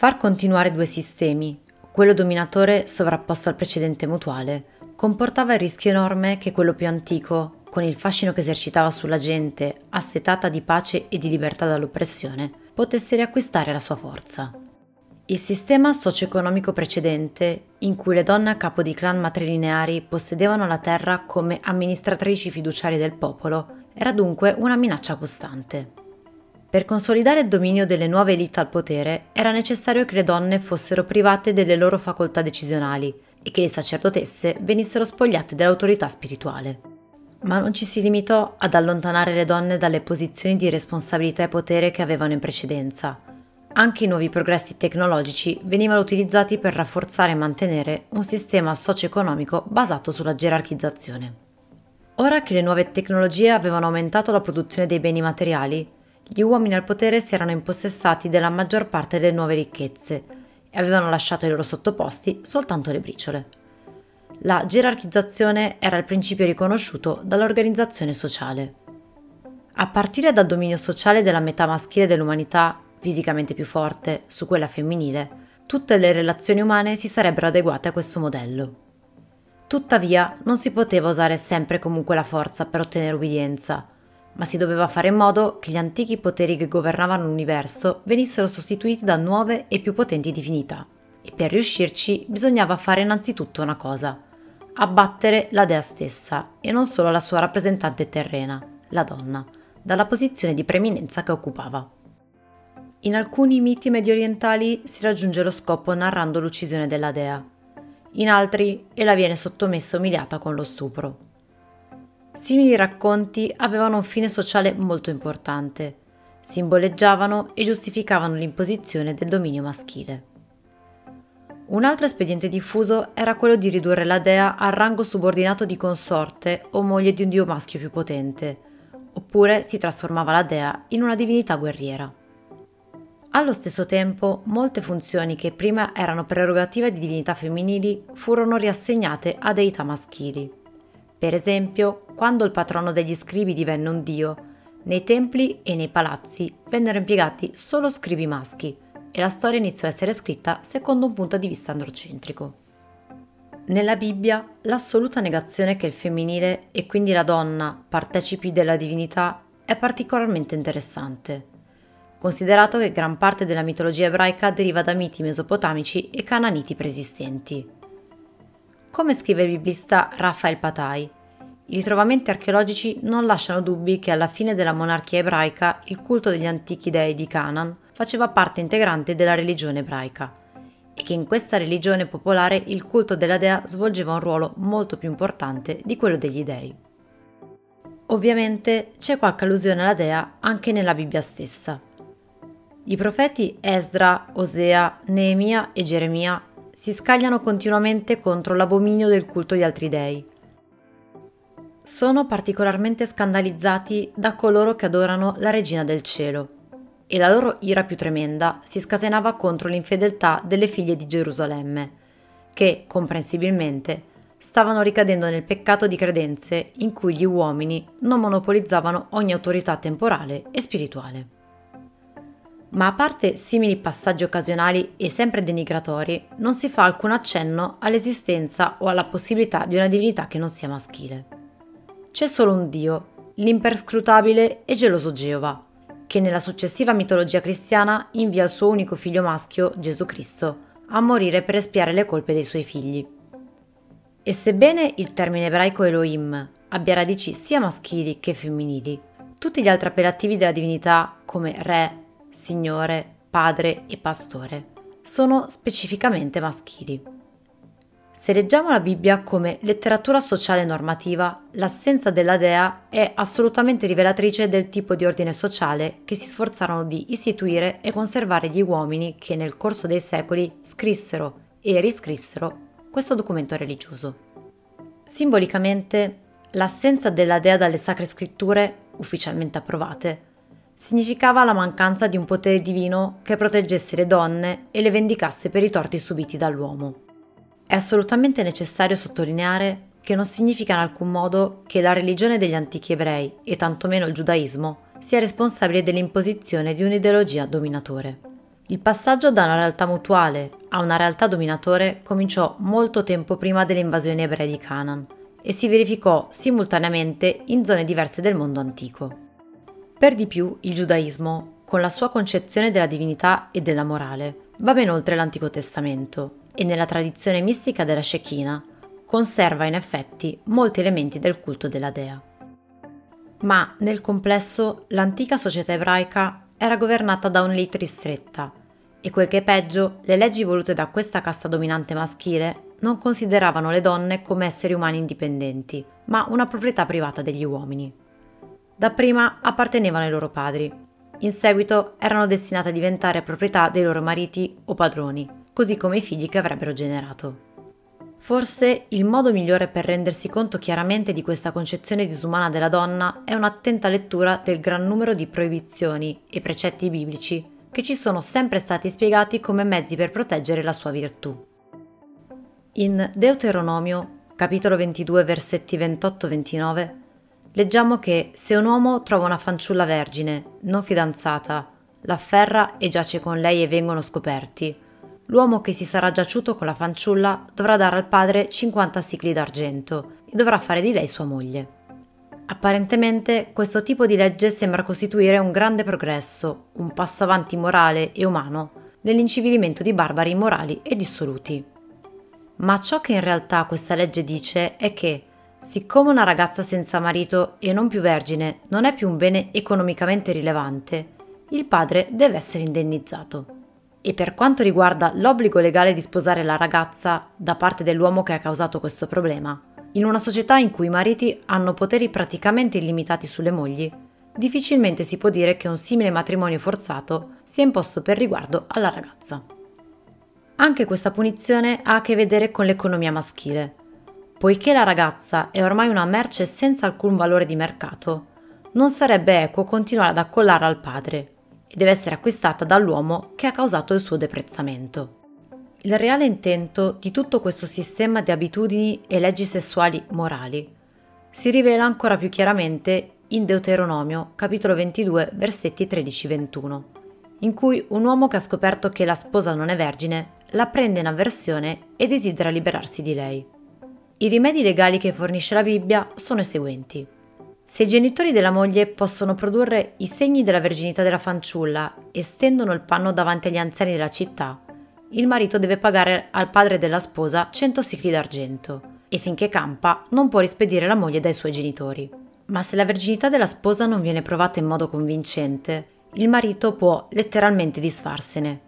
Far continuare due sistemi, quello dominatore sovrapposto al precedente mutuale, comportava il rischio enorme che quello più antico, con il fascino che esercitava sulla gente, assetata di pace e di libertà dall'oppressione, potesse riacquistare la sua forza. Il sistema socio-economico precedente, in cui le donne a capo di clan matrilineari possedevano la terra come amministratrici fiduciarie del popolo, era dunque una minaccia costante. Per consolidare il dominio delle nuove elite al potere era necessario che le donne fossero private delle loro facoltà decisionali e che le sacerdotesse venissero spogliate dell'autorità spirituale. Ma non ci si limitò ad allontanare le donne dalle posizioni di responsabilità e potere che avevano in precedenza, anche i nuovi progressi tecnologici venivano utilizzati per rafforzare e mantenere un sistema socio-economico basato sulla gerarchizzazione. Ora che le nuove tecnologie avevano aumentato la produzione dei beni materiali, gli uomini al potere si erano impossessati della maggior parte delle nuove ricchezze e avevano lasciato ai loro sottoposti soltanto le briciole. La gerarchizzazione era il principio riconosciuto dall'organizzazione sociale. A partire dal dominio sociale della metà maschile dell'umanità fisicamente più forte, su quella femminile, tutte le relazioni umane si sarebbero adeguate a questo modello. Tuttavia, non si poteva usare sempre comunque la forza per ottenere ubbidienza, ma si doveva fare in modo che gli antichi poteri che governavano l'universo venissero sostituiti da nuove e più potenti divinità. E per riuscirci bisognava fare innanzitutto una cosa, abbattere la dea stessa e non solo la sua rappresentante terrena, la donna, dalla posizione di preeminenza che occupava. In alcuni miti mediorientali si raggiunge lo scopo narrando l'uccisione della dea, in altri ella viene sottomessa e umiliata con lo stupro. Simili racconti avevano un fine sociale molto importante, simboleggiavano e giustificavano l'imposizione del dominio maschile. Un altro espediente diffuso era quello di ridurre la dea al rango subordinato di consorte o moglie di un dio maschio più potente, oppure si trasformava la dea in una divinità guerriera. Allo stesso tempo, molte funzioni che prima erano prerogative di divinità femminili furono riassegnate a deità maschili. Per esempio, quando il patrono degli scribi divenne un dio, nei templi e nei palazzi vennero impiegati solo scribi maschi e la storia iniziò a essere scritta secondo un punto di vista androcentrico. Nella Bibbia, l'assoluta negazione che il femminile e quindi la donna partecipi della divinità è particolarmente interessante considerato che gran parte della mitologia ebraica deriva da miti mesopotamici e cananiti preesistenti. Come scrive il biblista Raphael Patai, i ritrovamenti archeologici non lasciano dubbi che alla fine della monarchia ebraica il culto degli antichi dei di Canaan faceva parte integrante della religione ebraica e che in questa religione popolare il culto della dea svolgeva un ruolo molto più importante di quello degli dei. Ovviamente c'è qualche allusione alla dea anche nella Bibbia stessa. I profeti Esdra, Osea, Neemia e Geremia si scagliano continuamente contro l'abominio del culto di altri dei. Sono particolarmente scandalizzati da coloro che adorano la regina del cielo e la loro ira più tremenda si scatenava contro l'infedeltà delle figlie di Gerusalemme, che, comprensibilmente, stavano ricadendo nel peccato di credenze in cui gli uomini non monopolizzavano ogni autorità temporale e spirituale. Ma a parte simili passaggi occasionali e sempre denigratori, non si fa alcun accenno all'esistenza o alla possibilità di una divinità che non sia maschile. C'è solo un Dio, l'imperscrutabile e geloso Geova, che nella successiva mitologia cristiana invia il suo unico figlio maschio, Gesù Cristo, a morire per espiare le colpe dei suoi figli. E sebbene il termine ebraico Elohim abbia radici sia maschili che femminili, tutti gli altri appellativi della divinità, come re, Signore, Padre e Pastore, sono specificamente maschili. Se leggiamo la Bibbia come letteratura sociale normativa, l'assenza della dea è assolutamente rivelatrice del tipo di ordine sociale che si sforzarono di istituire e conservare gli uomini che nel corso dei secoli scrissero e riscrissero questo documento religioso. Simbolicamente, l'assenza della dea dalle sacre scritture, ufficialmente approvate, significava la mancanza di un potere divino che proteggesse le donne e le vendicasse per i torti subiti dall'uomo. È assolutamente necessario sottolineare che non significa in alcun modo che la religione degli antichi ebrei, e tantomeno il giudaismo, sia responsabile dell'imposizione di un'ideologia dominatore. Il passaggio da una realtà mutuale a una realtà dominatore cominciò molto tempo prima delle invasioni ebree di Canaan e si verificò simultaneamente in zone diverse del mondo antico. Per di più, il giudaismo, con la sua concezione della divinità e della morale, va ben oltre l'Antico Testamento e nella tradizione mistica della Shekinah conserva in effetti molti elementi del culto della dea. Ma nel complesso l'antica società ebraica era governata da un'elite ristretta e quel che è peggio, le leggi volute da questa casta dominante maschile non consideravano le donne come esseri umani indipendenti, ma una proprietà privata degli uomini. Dapprima appartenevano ai loro padri, in seguito erano destinate a diventare proprietà dei loro mariti o padroni, così come i figli che avrebbero generato. Forse il modo migliore per rendersi conto chiaramente di questa concezione disumana della donna è un'attenta lettura del gran numero di proibizioni e precetti biblici che ci sono sempre stati spiegati come mezzi per proteggere la sua virtù. In Deuteronomio, capitolo 22, versetti 28-29, leggiamo che se un uomo trova una fanciulla vergine, non fidanzata, l'afferra e giace con lei e vengono scoperti, l'uomo che si sarà giaciuto con la fanciulla dovrà dare al padre 50 sicli d'argento e dovrà fare di lei sua moglie. Apparentemente questo tipo di legge sembra costituire un grande progresso, un passo avanti morale e umano nell'incivilimento di barbari immorali e dissoluti. Ma ciò che in realtà questa legge dice è che, siccome una ragazza senza marito e non più vergine non è più un bene economicamente rilevante, il padre deve essere indennizzato. E per quanto riguarda l'obbligo legale di sposare la ragazza da parte dell'uomo che ha causato questo problema, in una società in cui i mariti hanno poteri praticamente illimitati sulle mogli, difficilmente si può dire che un simile matrimonio forzato sia imposto per riguardo alla ragazza. Anche questa punizione ha a che vedere con l'economia maschile. Poiché la ragazza è ormai una merce senza alcun valore di mercato, non sarebbe equo continuare ad accollarla al padre e deve essere acquistata dall'uomo che ha causato il suo deprezzamento. Il reale intento di tutto questo sistema di abitudini e leggi sessuali morali si rivela ancora più chiaramente in Deuteronomio, capitolo 22, versetti 13-21, in cui un uomo che ha scoperto che la sposa non è vergine la prende in avversione e desidera liberarsi di lei. I rimedi legali che fornisce la Bibbia sono i seguenti. Se i genitori della moglie possono produrre i segni della verginità della fanciulla e stendono il panno davanti agli anziani della città, il marito deve pagare al padre della sposa 100 sicli d'argento e finché campa non può rispedire la moglie dai suoi genitori. Ma se la verginità della sposa non viene provata in modo convincente, il marito può letteralmente disfarsene.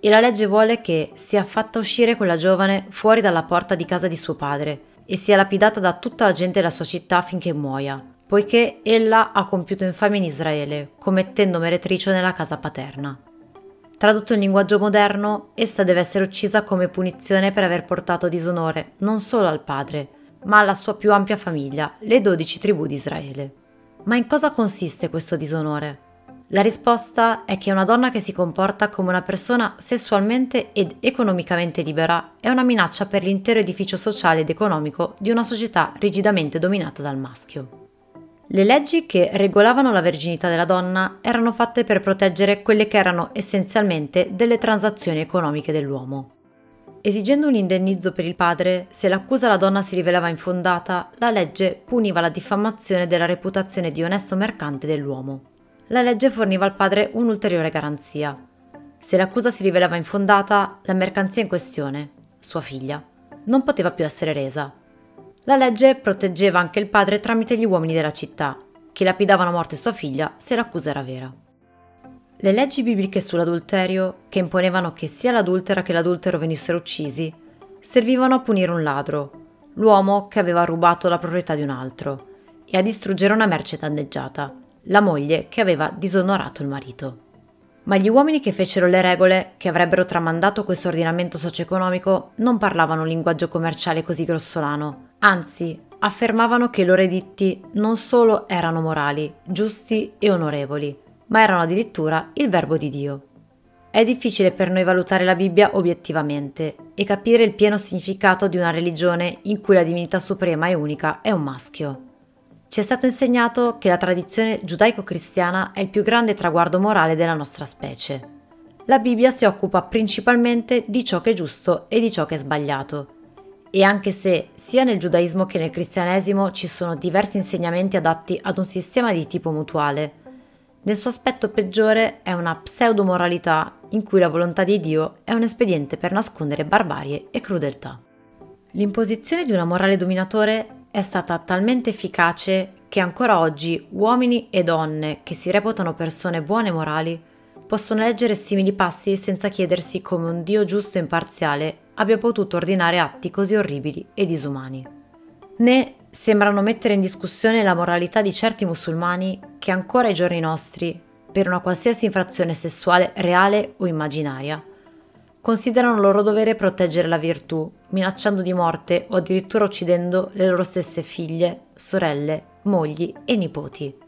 E la legge vuole che sia fatta uscire quella giovane fuori dalla porta di casa di suo padre e sia lapidata da tutta la gente della sua città finché muoia, poiché ella ha compiuto infamia in Israele, commettendo meretricio nella casa paterna. Tradotto in linguaggio moderno, essa deve essere uccisa come punizione per aver portato disonore non solo al padre, ma alla sua più ampia famiglia, le dodici tribù di Israele. Ma in cosa consiste questo disonore? La risposta è che una donna che si comporta come una persona sessualmente ed economicamente libera è una minaccia per l'intero edificio sociale ed economico di una società rigidamente dominata dal maschio. Le leggi che regolavano la verginità della donna erano fatte per proteggere quelle che erano essenzialmente delle transazioni economiche dell'uomo. Esigendo un indennizzo per il padre, se l'accusa alla donna si rivelava infondata, la legge puniva la diffamazione della reputazione di onesto mercante dell'uomo. La legge forniva al padre un'ulteriore garanzia. Se l'accusa si rivelava infondata, la mercanzia in questione, sua figlia, non poteva più essere resa la legge proteggeva anche il padre tramite gli uomini della città, che lapidavano a morte sua figlia se l'accusa era vera. Le leggi bibliche sull'adulterio, che imponevano che sia l'adultera che l'adultero venissero uccisi, servivano a punire un ladro, l'uomo che aveva rubato la proprietà di un altro, e a distruggere una merce danneggiata, la moglie che aveva disonorato il marito. Ma gli uomini che fecero le regole, che avrebbero tramandato questo ordinamento socio-economico, non parlavano un linguaggio commerciale così grossolano, anzi affermavano che i loro editti non solo erano morali, giusti e onorevoli, ma erano addirittura il verbo di Dio. È difficile per noi valutare la Bibbia obiettivamente e capire il pieno significato di una religione in cui la divinità suprema e unica è un maschio. Ci è stato insegnato che la tradizione giudaico-cristiana è il più grande traguardo morale della nostra specie. la Bibbia si occupa principalmente di ciò che è giusto e di ciò che è sbagliato. E anche se sia nel giudaismo che nel cristianesimo ci sono diversi insegnamenti adatti ad un sistema di tipo mutuale, nel suo aspetto peggiore è una pseudo-moralità in cui la volontà di Dio è un espediente per nascondere barbarie e crudeltà. L'imposizione di una morale dominatore è stata talmente efficace che ancora oggi uomini e donne che si reputano persone buone e morali possono leggere simili passi senza chiedersi come un Dio giusto e imparziale abbia potuto ordinare atti così orribili e disumani. Né sembrano mettere in discussione la moralità di certi musulmani che ancora ai giorni nostri, per una qualsiasi infrazione sessuale reale o immaginaria, considerano loro dovere proteggere la virtù, minacciando di morte o addirittura uccidendo le loro stesse figlie, sorelle, mogli e nipoti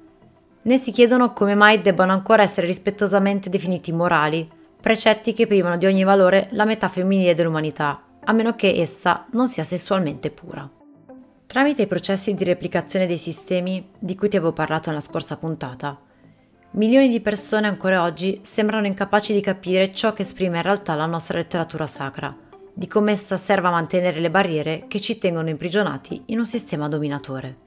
né si chiedono come mai debbano ancora essere rispettosamente definiti morali, precetti che privano di ogni valore la metà femminile dell'umanità, a meno che essa non sia sessualmente pura. Tramite i processi di replicazione dei sistemi di cui ti avevo parlato nella scorsa puntata, milioni di persone ancora oggi sembrano incapaci di capire ciò che esprime in realtà la nostra letteratura sacra, di come essa serva a mantenere le barriere che ci tengono imprigionati in un sistema dominatore.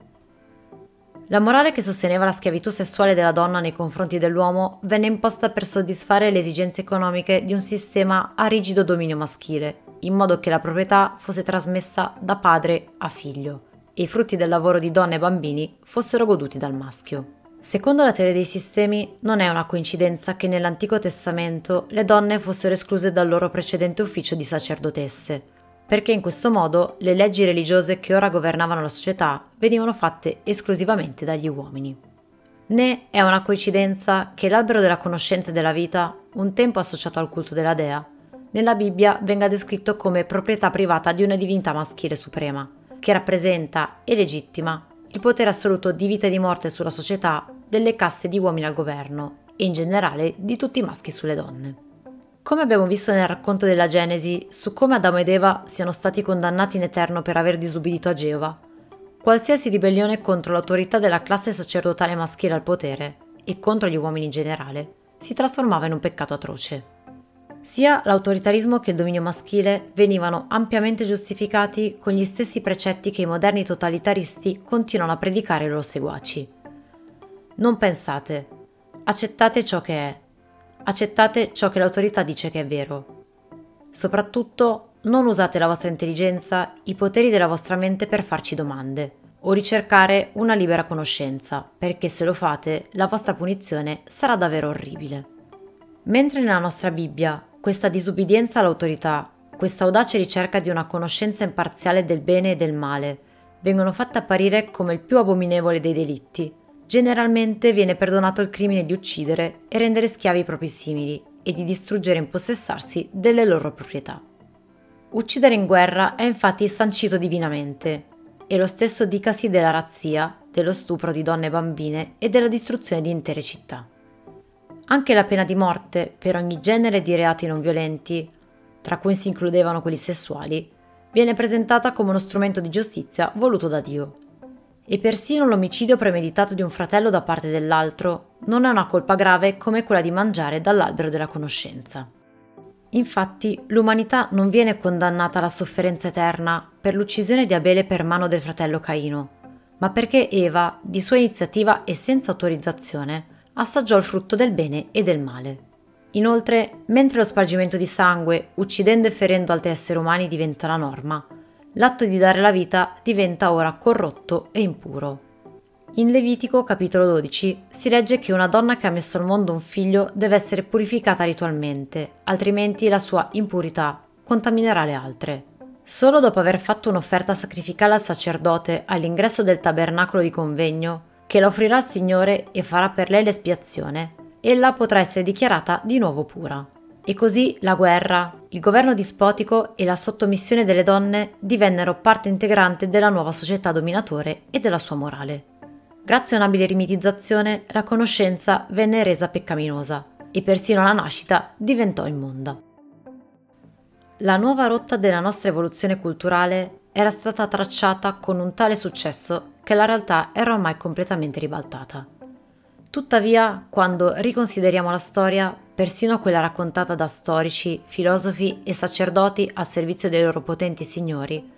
La morale che sosteneva la schiavitù sessuale della donna nei confronti dell'uomo venne imposta per soddisfare le esigenze economiche di un sistema a rigido dominio maschile, in modo che la proprietà fosse trasmessa da padre a figlio e i frutti del lavoro di donne e bambini fossero goduti dal maschio. Secondo la teoria dei sistemi, non è una coincidenza che nell'Antico Testamento le donne fossero escluse dal loro precedente ufficio di sacerdotesse, perché in questo modo le leggi religiose che ora governavano la società venivano fatte esclusivamente dagli uomini. Né è una coincidenza che l'albero della conoscenza e della vita, un tempo associato al culto della dea, nella Bibbia venga descritto come proprietà privata di una divinità maschile suprema, che rappresenta e legittima il potere assoluto di vita e di morte sulla società delle caste di uomini al governo e in generale di tutti i maschi sulle donne. Come abbiamo visto nel racconto della Genesi su come Adamo ed Eva siano stati condannati in eterno per aver disubbidito a Geova, qualsiasi ribellione contro l'autorità della classe sacerdotale maschile al potere e contro gli uomini in generale si trasformava in un peccato atroce. Sia l'autoritarismo che il dominio maschile venivano ampiamente giustificati con gli stessi precetti che i moderni totalitaristi continuano a predicare ai loro seguaci. Non pensate, accettate ciò che è, accettate ciò che l'autorità dice che è vero. Soprattutto non usate la vostra intelligenza, i poteri della vostra mente per farci domande o ricercare una libera conoscenza, perché se lo fate la vostra punizione sarà davvero orribile. Mentre nella nostra Bibbia questa disubbidienza all'autorità, questa audace ricerca di una conoscenza imparziale del bene e del male, vengono fatte apparire come il più abominevole dei delitti, generalmente viene perdonato il crimine di uccidere e rendere schiavi i propri simili e di distruggere e impossessarsi delle loro proprietà. Uccidere in guerra è infatti sancito divinamente, e lo stesso dicasi della razzia, dello stupro di donne e bambine e della distruzione di intere città. Anche la pena di morte per ogni genere di reati non violenti, tra cui si includevano quelli sessuali, viene presentata come uno strumento di giustizia voluto da Dio e persino l'omicidio premeditato di un fratello da parte dell'altro non è una colpa grave come quella di mangiare dall'albero della conoscenza. Infatti l'umanità non viene condannata alla sofferenza eterna per l'uccisione di Abele per mano del fratello Caino, ma perché Eva, di sua iniziativa e senza autorizzazione, assaggiò il frutto del bene e del male. Inoltre, mentre lo spargimento di sangue, uccidendo e ferendo altri esseri umani diventa la norma, l'atto di dare la vita diventa ora corrotto e impuro. In Levitico capitolo 12 si legge che una donna che ha messo al mondo un figlio deve essere purificata ritualmente, altrimenti la sua impurità contaminerà le altre. Solo dopo aver fatto un'offerta sacrificale al sacerdote all'ingresso del tabernacolo di convegno, che la offrirà al Signore e farà per lei l'espiazione, ella potrà essere dichiarata di nuovo pura. E così la guerra, il governo dispotico e la sottomissione delle donne divennero parte integrante della nuova società dominatore e della sua morale. Grazie a un'abile rimitizzazione, la conoscenza venne resa peccaminosa e persino la nascita diventò immonda. La nuova rotta della nostra evoluzione culturale era stata tracciata con un tale successo che la realtà era ormai completamente ribaltata. Tuttavia, quando riconsideriamo la storia, persino quella raccontata da storici, filosofi e sacerdoti a servizio dei loro potenti signori,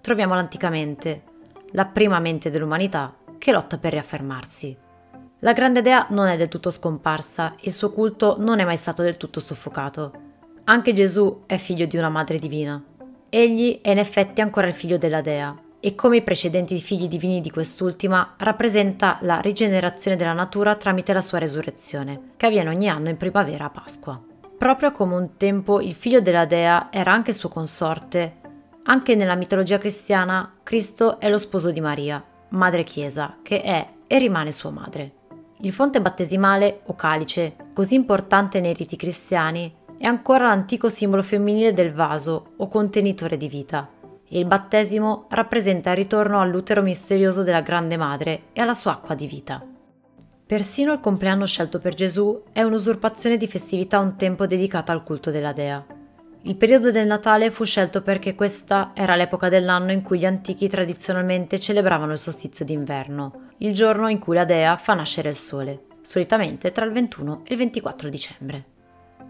troviamo l'anticamente, la prima mente dell'umanità che lotta per riaffermarsi. La grande dea non è del tutto scomparsa e il suo culto non è mai stato del tutto soffocato. Anche Gesù è figlio di una madre divina. Egli è in effetti ancora il figlio della dea e come i precedenti figli divini di quest'ultima rappresenta la rigenerazione della natura tramite la sua resurrezione, che avviene ogni anno in primavera a Pasqua. Proprio come un tempo il figlio della dea era anche suo consorte, anche nella mitologia cristiana Cristo è lo sposo di Maria, madre Chiesa, che è e rimane sua madre. Il fonte battesimale o calice, così importante nei riti cristiani, è ancora l'antico simbolo femminile del vaso o contenitore di vita, il battesimo rappresenta il ritorno all'utero misterioso della Grande Madre e alla sua acqua di vita. Persino il compleanno scelto per Gesù è un'usurpazione di festività un tempo dedicata al culto della dea. Il periodo del Natale fu scelto perché questa era l'epoca dell'anno in cui gli antichi tradizionalmente celebravano il solstizio d'inverno, il giorno in cui la dea fa nascere il sole, solitamente tra il 21 e il 24 dicembre.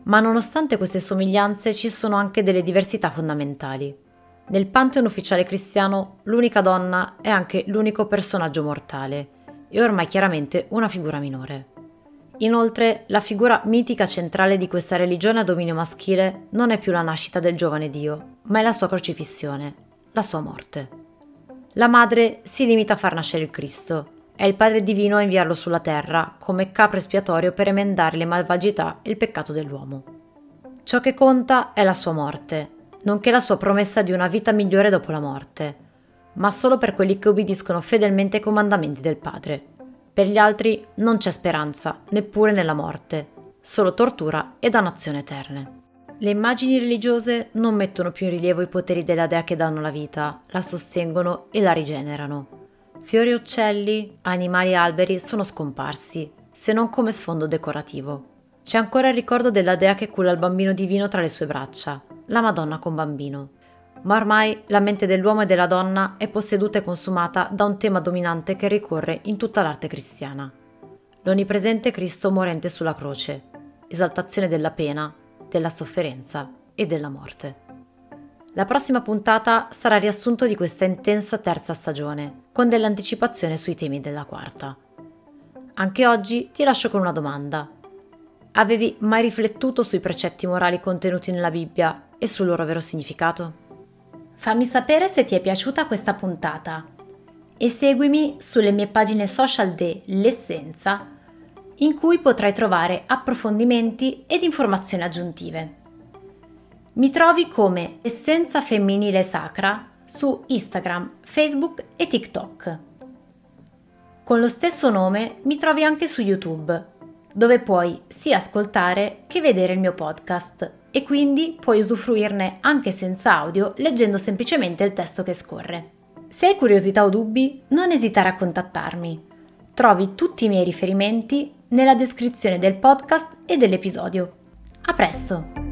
Ma nonostante queste somiglianze ci sono anche delle diversità fondamentali. Nel pantheon ufficiale cristiano l'unica donna è anche l'unico personaggio mortale e ormai chiaramente una figura minore. Inoltre, la figura mitica centrale di questa religione a dominio maschile non è più la nascita del giovane Dio, ma è la sua crocifissione, la sua morte. La madre si limita a far nascere il Cristo, è il Padre Divino a inviarlo sulla terra come capro espiatorio per emendare le malvagità e il peccato dell'uomo. Ciò che conta è la sua morte, nonché la sua promessa di una vita migliore dopo la morte, ma solo per quelli che obbediscono fedelmente ai comandamenti del Padre. Per gli altri non c'è speranza, neppure nella morte, solo tortura e dannazione eterne. Le immagini religiose non mettono più in rilievo i poteri della dea che danno la vita, la sostengono e la rigenerano. Fiori e uccelli, animali e alberi sono scomparsi, se non come sfondo decorativo. C'è ancora il ricordo della dea che culla il bambino divino tra le sue braccia, la Madonna con bambino. Ma ormai la mente dell'uomo e della donna è posseduta e consumata da un tema dominante che ricorre in tutta l'arte cristiana. L'onnipresente Cristo morente sulla croce, esaltazione della pena, della sofferenza e della morte. La prossima puntata sarà riassunto di questa intensa terza stagione, con dell'anticipazione sui temi della quarta. Anche oggi ti lascio con una domanda. Avevi mai riflettuto sui precetti morali contenuti nella Bibbia e sul loro vero significato? Fammi sapere se ti è piaciuta questa puntata e seguimi sulle mie pagine social de L'Essenza in cui potrai trovare approfondimenti ed informazioni aggiuntive. Mi trovi come Essenza Femminile Sacra su Instagram, Facebook e TikTok. Con lo stesso nome mi trovi anche su YouTube dove puoi sia ascoltare che vedere il mio podcast e quindi puoi usufruirne anche senza audio leggendo semplicemente il testo che scorre. Se hai curiosità o dubbi, non esitare a contattarmi. Trovi tutti i miei riferimenti nella descrizione del podcast e dell'episodio. A presto!